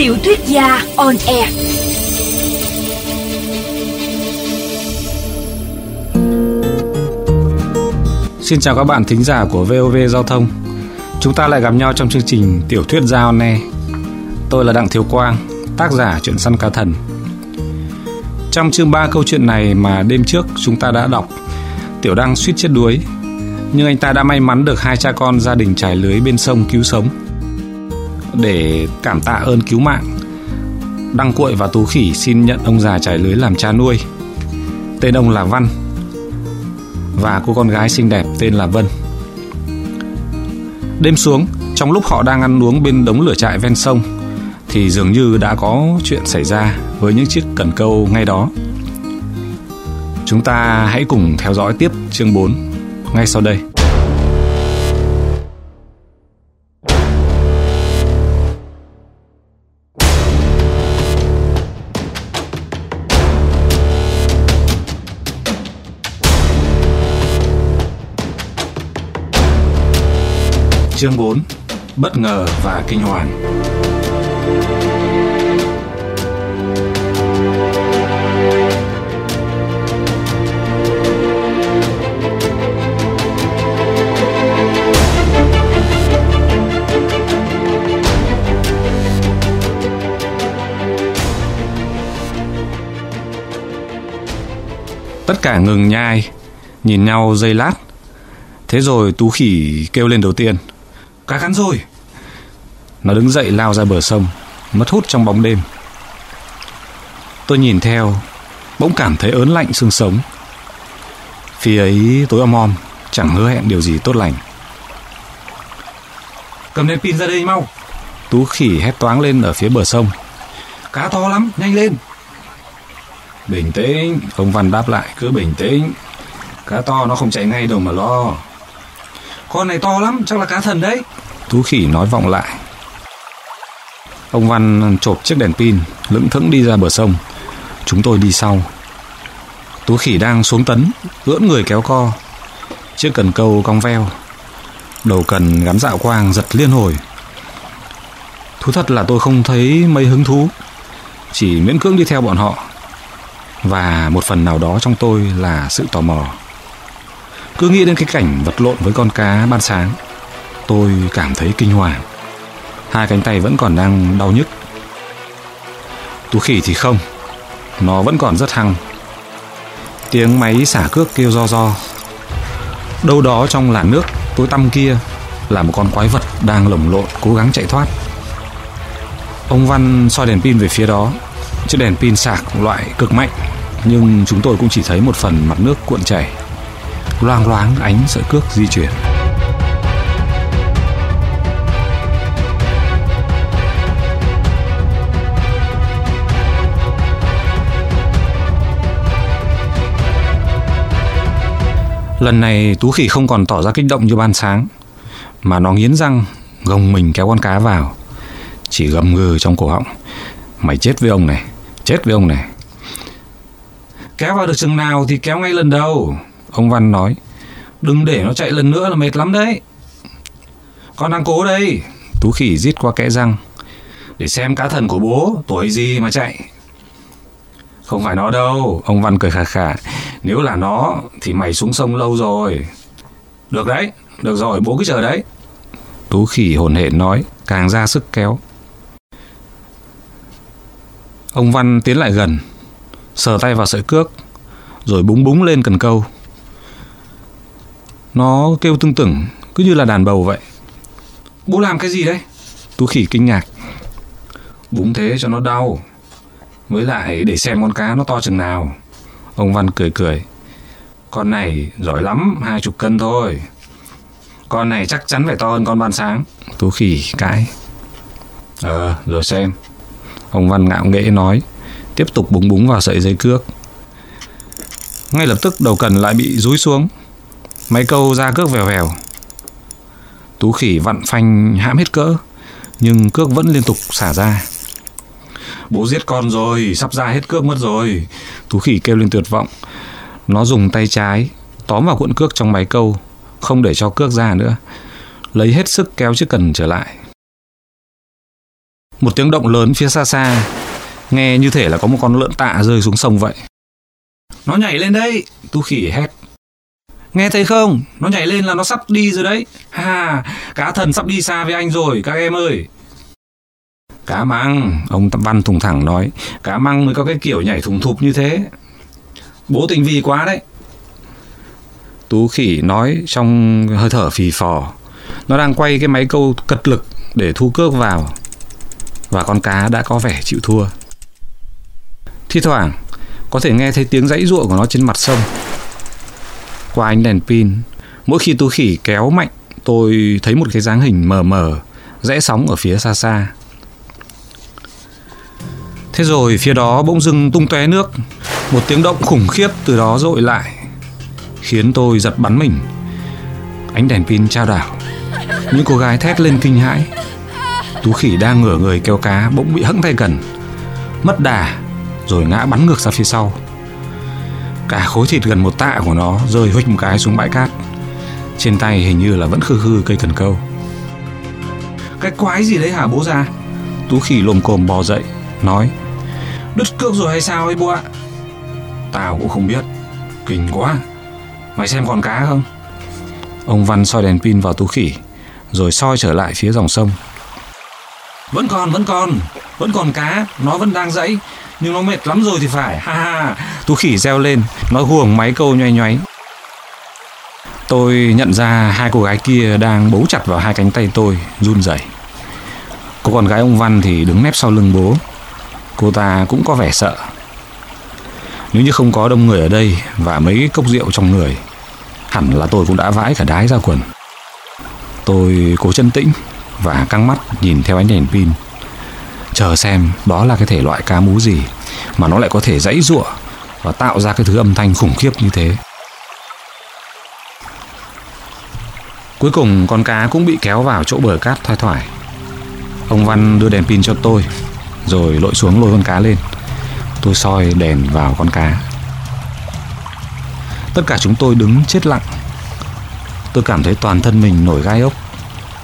Tiểu thuyết gia on air. Xin chào các bạn thính giả của VOV Giao thông. Chúng ta lại gặp nhau trong chương trình Tiểu thuyết gia on air. Tôi là Đặng Thiếu Quang, tác giả truyện săn cá thần. Trong chương 3 câu chuyện này mà đêm trước chúng ta đã đọc, Tiểu Đăng suýt chết đuối, nhưng anh ta đã may mắn được hai cha con gia đình trải lưới bên sông cứu sống. Để cảm tạ ơn cứu mạng, Đăng Cuội và Tú Khỉ xin nhận ông già trải lưới làm cha nuôi. Tên ông là Văn và cô con gái xinh đẹp tên là Vân. Đêm xuống, trong lúc họ đang ăn uống bên đống lửa trại ven sông, thì dường như đã có chuyện xảy ra với những chiếc cần câu ngay đó. Chúng ta hãy cùng theo dõi tiếp chương 4 ngay sau đây. Chương 4 Bất ngờ và kinh hoàng Tất cả ngừng nhai, nhìn nhau dây lát. Thế rồi Tú Khỉ kêu lên đầu tiên. Cá cắn rồi. Nó đứng dậy lao ra bờ sông, mất hút trong bóng đêm. Tôi nhìn theo, bỗng cảm thấy ớn lạnh xương sống. Phía ấy tối om om, chẳng hứa hẹn điều gì tốt lành. Cầm đèn pin ra đây mau. Tú khỉ hét toáng lên ở phía bờ sông. Cá to lắm, nhanh lên. Bình tĩnh, ông Văn đáp lại cứ bình tĩnh. Cá to nó không chạy ngay đâu mà lo. Con này to lắm, chắc là cá thần đấy. Tú khỉ nói vọng lại. Ông Văn chộp chiếc đèn pin, lững thững đi ra bờ sông. Chúng tôi đi sau. Tú khỉ đang xuống tấn, ưỡn người kéo co. Chiếc cần câu cong veo. Đầu cần gắn dạo quang giật liên hồi. Thú thật là tôi không thấy mấy hứng thú. Chỉ miễn cưỡng đi theo bọn họ. Và một phần nào đó trong tôi là sự tò mò. Cứ nghĩ đến cái cảnh vật lộn với con cá ban sáng, Tôi cảm thấy kinh hoàng. Hai cánh tay vẫn còn đang đau nhức. Tú khỉ thì không, Nó vẫn còn rất hăng. Tiếng máy xả cước kêu do do. Đâu đó trong làn nước, tối tăm kia, Là một con quái vật đang lồng lộn, cố gắng chạy thoát. Ông Văn soi đèn pin về phía đó. Chiếc đèn pin sạc loại cực mạnh, Nhưng chúng tôi cũng chỉ thấy một phần mặt nước cuộn chảy loang loáng ánh sợi cước di chuyển. Lần này Tú Khỉ không còn tỏ ra kích động như ban sáng, Mà nó nghiến răng, Gồng mình kéo con cá vào. Chỉ gầm gừ trong cổ họng, Mày chết với ông này, Chết với ông này. Kéo vào được chừng nào thì kéo ngay lần đầu. Ông Văn nói Đừng để nó chạy lần nữa là mệt lắm đấy. Con đang cố đây. Tú khỉ rít qua kẽ răng Để xem cá thần của bố Tuổi gì mà chạy. Không phải nó đâu. Ông Văn cười khà khà Nếu là nó thì mày xuống sông lâu rồi. Được đấy Được rồi bố cứ chờ đấy. Tú khỉ hồn hển nói Càng ra sức kéo. Ông Văn tiến lại gần Sờ tay vào sợi cước Rồi búng búng lên cần câu nó kêu tưng tửng, Cứ như là đàn bầu vậy. Bố làm cái gì đấy? Tú khỉ kinh ngạc. Búng thế cho nó đau. Với lại để xem con cá nó to chừng nào. Ông Văn cười cười. Con này giỏi lắm, Hai chục cân thôi. Con này chắc chắn phải to hơn con ban sáng. Tú khỉ cãi. Ờ rồi xem. Ông Văn ngạo nghễ nói. Tiếp tục búng búng vào sợi dây cước. Ngay lập tức đầu cần lại bị rúi xuống. Máy câu ra cước vèo vèo. Tú khỉ vặn phanh hãm hết cỡ, nhưng cước vẫn liên tục xả ra. Bố giết con rồi, sắp ra hết cước mất rồi. Tú khỉ kêu lên tuyệt vọng. Nó dùng tay trái tóm vào cuộn cước trong máy câu, không để cho cước ra nữa. Lấy hết sức kéo chiếc cần trở lại. Một tiếng động lớn phía xa xa, nghe như thể là có một con lợn tạ rơi xuống sông vậy. Nó nhảy lên đây, tú khỉ hét. Nghe thấy không? Nó nhảy lên là nó sắp đi rồi đấy. Ha, cá thần sắp đi xa với anh rồi, các em ơi. Cá măng, ông Văn thùng thẳng nói, cá măng mới có cái kiểu nhảy thùng thụp như thế. Bố tình vì quá đấy. Tú khỉ nói trong hơi thở phì phò. Nó đang quay cái máy câu cật lực để thu cước vào. Và con cá đã có vẻ chịu thua. Thi thoảng, có thể nghe thấy tiếng dãy ruộng của nó trên mặt sông. Qua ánh đèn pin, mỗi khi tú khỉ kéo mạnh, tôi thấy một cái dáng hình mờ mờ, rẽ sóng ở phía xa xa. Thế rồi phía đó bỗng dưng tung tóe nước, một tiếng động khủng khiếp từ đó dội lại, khiến tôi giật bắn mình. Ánh đèn pin trao đảo, những cô gái thét lên kinh hãi. Tú khỉ đang ngửa người kéo cá bỗng bị hững tay gần, mất đà rồi ngã bắn ngược ra phía sau. Cả khối thịt gần một tạ của nó rơi huých một cái xuống bãi cát. Trên tay hình như là vẫn khư khư cây cần câu. Cái quái gì đấy hả bố già? Tú khỉ lồm cồm bò dậy, nói Đứt cước rồi hay sao ấy bố ạ? Tao cũng không biết. Kinh quá. Mày xem còn cá không? Ông Văn soi đèn pin vào tú khỉ, rồi soi trở lại phía dòng sông. Vẫn còn, vẫn còn, vẫn còn cá, nó vẫn đang dãy, nhưng nó mệt lắm rồi thì phải. Ha ha. Tú khỉ reo lên, nó huồng máy câu nhoay nhoáy. Tôi nhận ra hai cô gái kia đang bấu chặt vào hai cánh tay tôi, run rẩy. Cô con gái ông Văn thì đứng nép sau lưng bố. Cô ta cũng có vẻ sợ. Nếu như không có đông người ở đây và mấy cốc rượu trong người, hẳn là tôi cũng đã vãi cả đái ra quần. Tôi cố chân tĩnh và căng mắt nhìn theo ánh đèn pin. Chờ xem đó là cái thể loại cá mú gì mà nó lại có thể dãy giụa và tạo ra cái thứ âm thanh khủng khiếp như thế. Cuối cùng con cá cũng bị kéo vào chỗ bờ cát thoai thoải. Ông Văn đưa đèn pin cho tôi rồi lội xuống lôi con cá lên. Tôi soi đèn vào con cá. Tất cả chúng tôi đứng chết lặng. Tôi cảm thấy toàn thân mình nổi gai ốc,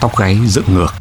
tóc gáy dựng ngược.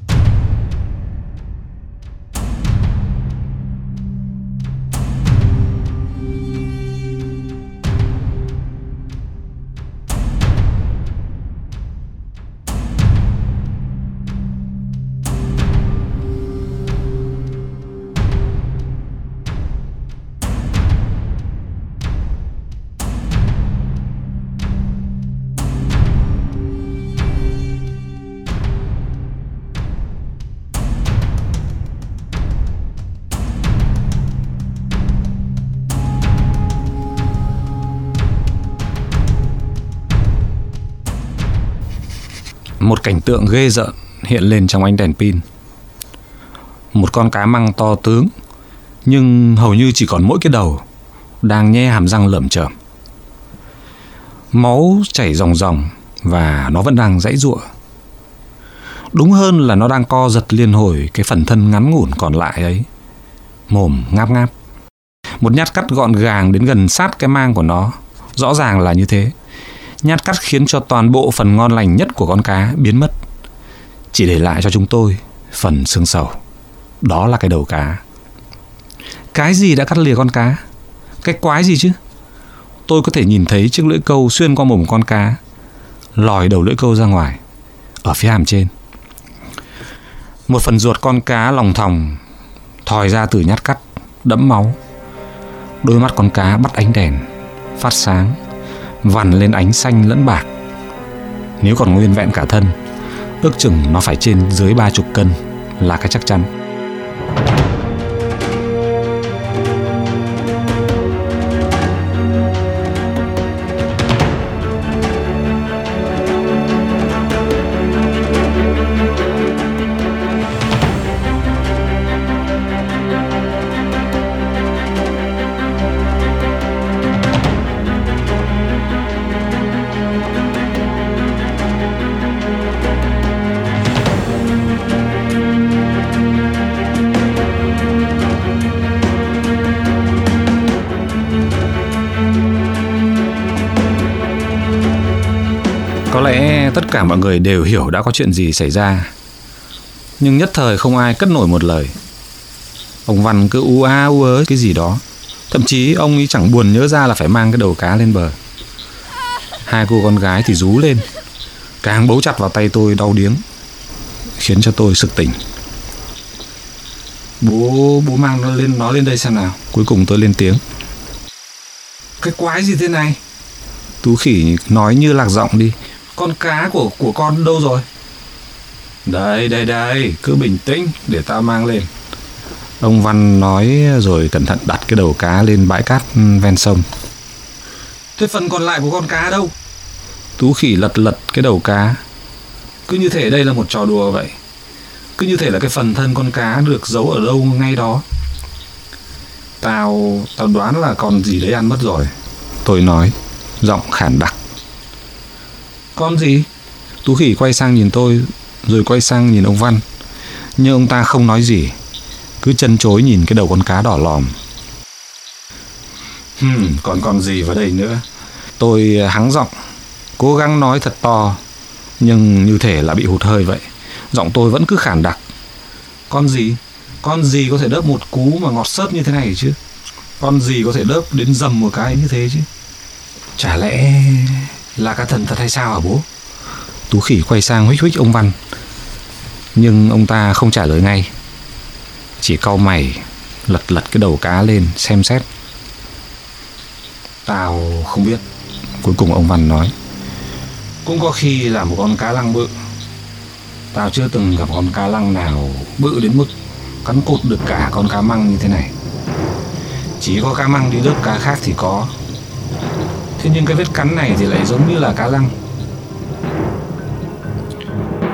Một cảnh tượng ghê rợn hiện lên trong ánh đèn pin. Một con cá măng to tướng, nhưng hầu như chỉ còn mỗi cái đầu, đang nhe hàm răng lởm chởm. Máu chảy ròng ròng và nó vẫn đang dãy giụa. Đúng hơn là nó đang co giật liên hồi cái phần thân ngắn ngủn còn lại ấy. Mồm ngáp ngáp. Một nhát cắt gọn gàng đến gần sát cái mang của nó. Rõ ràng là như thế nhát cắt khiến cho toàn bộ phần ngon lành nhất của con cá biến mất. Chỉ để lại cho chúng tôi phần xương sầu. Đó là cái đầu cá. Cái gì đã cắt lìa con cá? Cái quái gì chứ? Tôi có thể nhìn thấy chiếc lưỡi câu xuyên qua mồm con cá, lòi đầu lưỡi câu ra ngoài, ở phía hàm trên. Một phần ruột con cá lòng thòng thòi ra từ nhát cắt, đẫm máu. Đôi mắt con cá bắt ánh đèn, phát sáng vằn lên ánh xanh lẫn bạc. Nếu còn nguyên vẹn cả thân, ước chừng nó phải trên dưới ba chục cân là cái chắc chắn. Có lẽ tất cả mọi người đều hiểu đã có chuyện gì xảy ra. Nhưng nhất thời không ai cất nổi một lời. Ông Văn cứ u a u ớ cái gì đó. Thậm chí ông ấy chẳng buồn nhớ ra là phải mang cái đầu cá lên bờ. Hai cô con gái thì rú lên. Càng bấu chặt vào tay tôi đau điếng, Khiến cho tôi sực tỉnh. Bố bố mang nó lên nó lên đây xem nào. Cuối cùng tôi lên tiếng. Cái quái gì thế này? Tú khỉ nói như lạc giọng đi. Con cá của của con đâu rồi? Đây đây đây Cứ bình tĩnh để tao mang lên. Ông Văn nói rồi cẩn thận đặt cái đầu cá lên bãi cát ven sông. Thế phần còn lại của con cá đâu? Tú khỉ lật lật cái đầu cá. Cứ như thể đây là một trò đùa vậy. Cứ như thể là cái phần thân con cá được giấu ở đâu ngay đó. Tao tao đoán là con gì đấy ăn mất rồi. Tôi nói Giọng khản đặc Con gì? Tú khỉ quay sang nhìn tôi Rồi quay sang nhìn ông Văn. Nhưng ông ta không nói gì Cứ chân chối nhìn cái đầu con cá đỏ lòm. Hmm, còn con gì vào đây nữa? Tôi hắng giọng Cố gắng nói thật to Nhưng như thể là bị hụt hơi vậy. Giọng tôi vẫn cứ khản đặc. Con gì? Con gì có thể đớp một cú mà ngọt sớt như thế này chứ? Con gì có thể đớp đến dầm một cái như thế chứ? Chả lẽ là cá thần thật hay sao hả bố? Tú khỉ quay sang huých huých ông Văn. Nhưng ông ta không trả lời ngay. Chỉ cau mày Lật lật cái đầu cá lên xem xét. Tao không biết. Cuối cùng ông Văn nói. Cũng có khi là một con cá lăng bự. Tao chưa từng gặp con cá lăng nào bự đến mức cắn cụt được cả con cá măng như thế này. Chỉ có cá măng đi đớp cá khác thì có Thế nhưng cái vết cắn này thì lại giống như là cá lăng.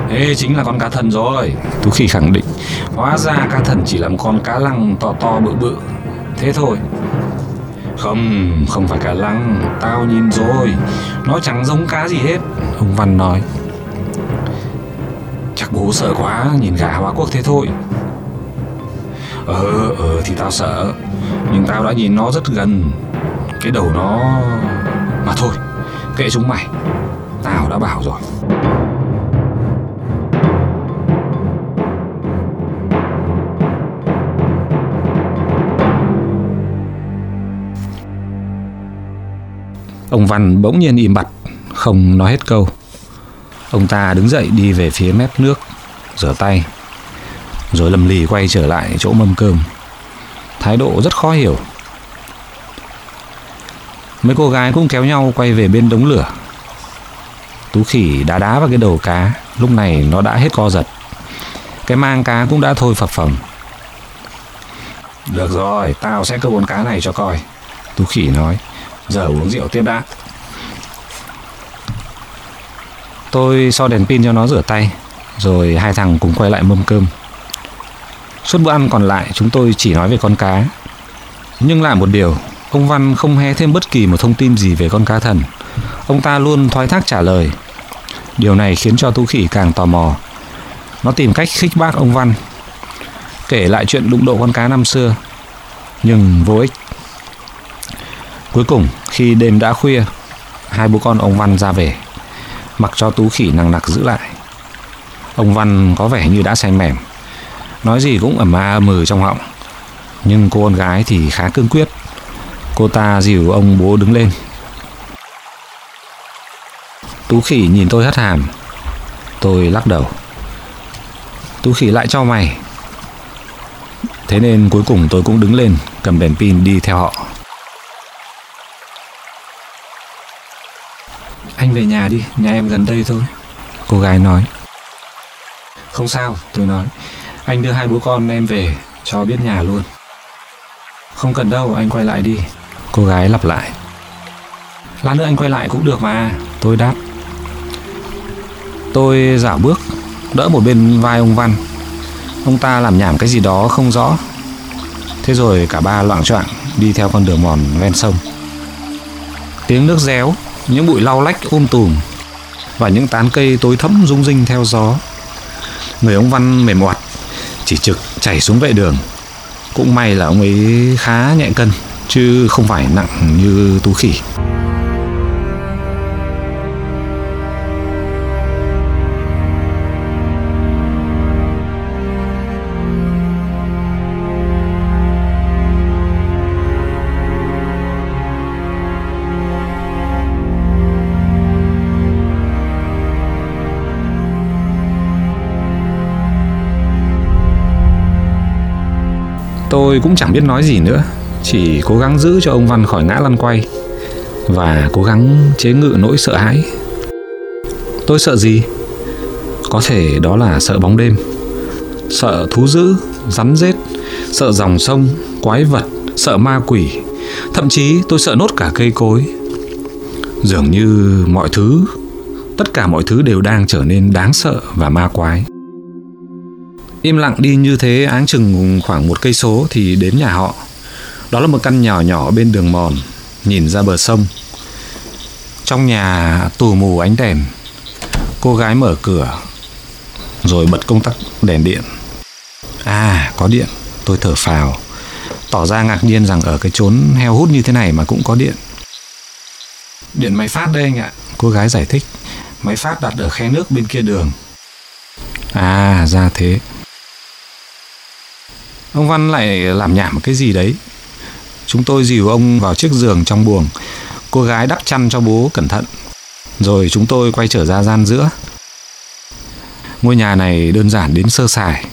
Ê chính là con cá thần rồi. Tú Khỉ khẳng định Hóa ra cá thần chỉ là một con cá lăng to to bự bự. Thế thôi. Không, không phải cá lăng. Tao nhìn rồi. Nó chẳng giống cá gì hết Ông Văn nói. Chắc bố sợ quá Nhìn gà hóa quốc thế thôi. Ờ, ờ thì tao sợ. Nhưng tao đã nhìn nó rất gần. Cái đầu nó mà thôi, kệ chúng mày. Tao đã bảo rồi. Ông Văn bỗng nhiên im bặt Không nói hết câu. Ông ta đứng dậy đi về phía mép nước Rửa tay Rồi lầm lì quay trở lại chỗ mâm cơm. Thái độ rất khó hiểu. Mấy cô gái cũng kéo nhau quay về bên đống lửa. Tú khỉ đá đá vào cái đầu cá. Lúc này nó đã hết co giật. Cái mang cá cũng đã thôi phập phồng. Được rồi Tao sẽ cơ con cá này cho coi. Tú khỉ nói. Giờ uống rượu tiếp đã. Tôi so đèn pin cho nó rửa tay Rồi hai thằng cùng quay lại mâm cơm. Suốt bữa ăn còn lại chúng tôi chỉ nói về con cá. Nhưng lại một điều Ông Văn không hé thêm bất kỳ một thông tin gì về con cá thần. Ông ta luôn thoái thác trả lời. Điều này khiến cho Tú Khỉ càng tò mò. Nó tìm cách khích bác ông Văn, Kể lại chuyện đụng độ con cá năm xưa, Nhưng vô ích. Cuối cùng, khi đêm đã khuya, Hai bố con ông Văn ra về, Mặc cho Tú Khỉ nặng nặc giữ lại. Ông Văn có vẻ như đã say mềm. Nói gì cũng ẩm a mừ trong họng, Nhưng cô con gái thì khá cương quyết. Cô ta dìu ông bố đứng lên. Tú khỉ nhìn tôi hất hàm. Tôi lắc đầu. Tú khỉ lại cho mày. Thế nên cuối cùng tôi cũng đứng lên, Cầm đèn pin đi theo họ. Anh về nhà đi, Nhà em gần đây thôi. Cô gái nói. Không sao, tôi nói. Anh đưa hai bố con em về, Cho biết nhà luôn. Không cần đâu, anh quay lại đi. Cô gái lặp lại. Lát nữa anh quay lại cũng được mà. Tôi đáp. Tôi dạo bước Đỡ một bên vai ông Văn. Ông ta làm nhảm cái gì đó không rõ. Thế rồi cả ba loạn choạng Đi theo con đường mòn ven sông. Tiếng nước réo Những bụi lau lách um tùm Và những tán cây tối thấm rung rinh theo gió. Người ông Văn mềm oặt Chỉ trực chảy xuống vệ đường. Cũng may là ông ấy khá nhẹ cân chứ không phải nặng như tú khỉ. Tôi cũng chẳng biết nói gì nữa chỉ cố gắng giữ cho ông Văn khỏi ngã lăn quay và cố gắng chế ngự nỗi sợ hãi. Tôi sợ gì? Có thể đó là sợ bóng đêm, sợ thú dữ, rắn rết, sợ dòng sông, quái vật, sợ ma quỷ, thậm chí tôi sợ nốt cả cây cối. Dường như mọi thứ, tất cả mọi thứ đều đang trở nên đáng sợ và ma quái. Im lặng đi như thế áng chừng khoảng một cây số thì đến nhà họ. Đó là một căn nhỏ nhỏ bên đường mòn, nhìn ra bờ sông. Trong nhà tù mù ánh đèn, cô gái mở cửa, rồi bật công tắc đèn điện. À, có điện, tôi thở phào, tỏ ra ngạc nhiên rằng ở cái chốn heo hút như thế này mà cũng có điện. Điện máy phát đây anh ạ, cô gái giải thích. Máy phát đặt ở khe nước bên kia đường. À, ra thế. Ông Văn lại làm nhảm cái gì đấy. Chúng tôi dìu ông vào chiếc giường trong buồng. Cô gái đắp chăn cho bố cẩn thận. Rồi chúng tôi quay trở ra gian giữa. Ngôi nhà này đơn giản đến sơ sài.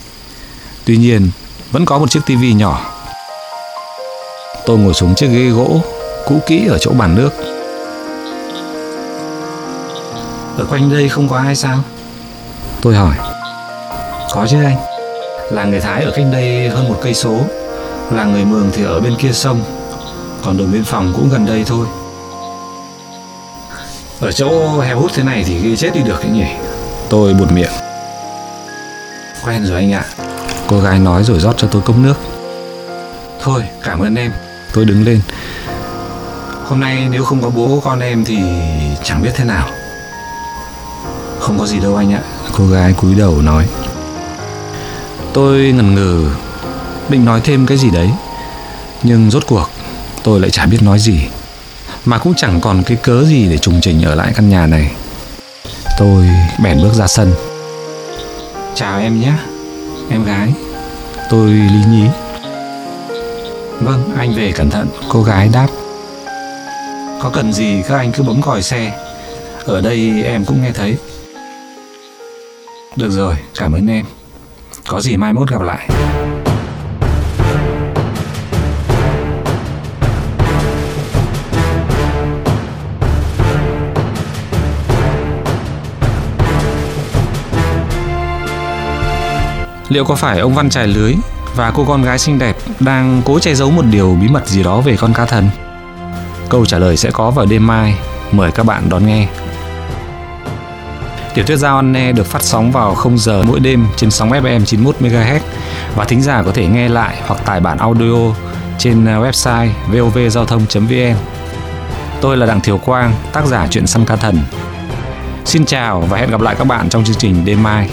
Tuy nhiên, vẫn có một chiếc tivi nhỏ. Tôi ngồi xuống chiếc ghế gỗ cũ kỹ ở chỗ bàn nước. Ở quanh đây không có ai sao? Tôi hỏi. Có chứ anh. Là người Thái ở cách đây hơn một cây số Là người Mường thì ở bên kia sông Còn đồn biên phòng cũng gần đây thôi. Ở chỗ heo hút thế này thì ghê chết đi được ấy nhỉ? Tôi buột miệng. Quen rồi anh ạ. Cô gái nói rồi rót cho tôi cốc nước. Thôi cảm ơn em. Tôi đứng lên. Hôm nay nếu không có bố con em thì chẳng biết thế nào. Không có gì đâu anh ạ. Cô gái cúi đầu nói. Tôi ngần ngừ định nói thêm cái gì đấy. Nhưng rốt cuộc tôi lại chả biết nói gì. Mà cũng chẳng còn cái cớ gì để trùng trình ở lại căn nhà này. Tôi bèn bước ra sân. Chào em nhé Em gái. Tôi lý nhí. Vâng anh về cẩn thận. Cô gái đáp. Có cần gì các anh cứ bấm còi xe. Ở đây em cũng nghe thấy. Được rồi cảm ơn em. Có gì mai mốt gặp lại Liệu có phải ông Văn trải lưới và cô con gái xinh đẹp đang cố che giấu một điều bí mật gì đó về con cá thần? Câu trả lời sẽ có vào đêm mai. Mời các bạn đón nghe. Tiểu thuyết giao ăn nghe được phát sóng vào 0 giờ mỗi đêm trên sóng FM 91 MHz và thính giả có thể nghe lại hoặc tải bản audio trên à, website vovgiao thông.vn. Tôi là Đặng Thiều Quang, tác giả truyện săn cá thần. Xin chào và hẹn gặp lại các bạn trong chương trình đêm mai.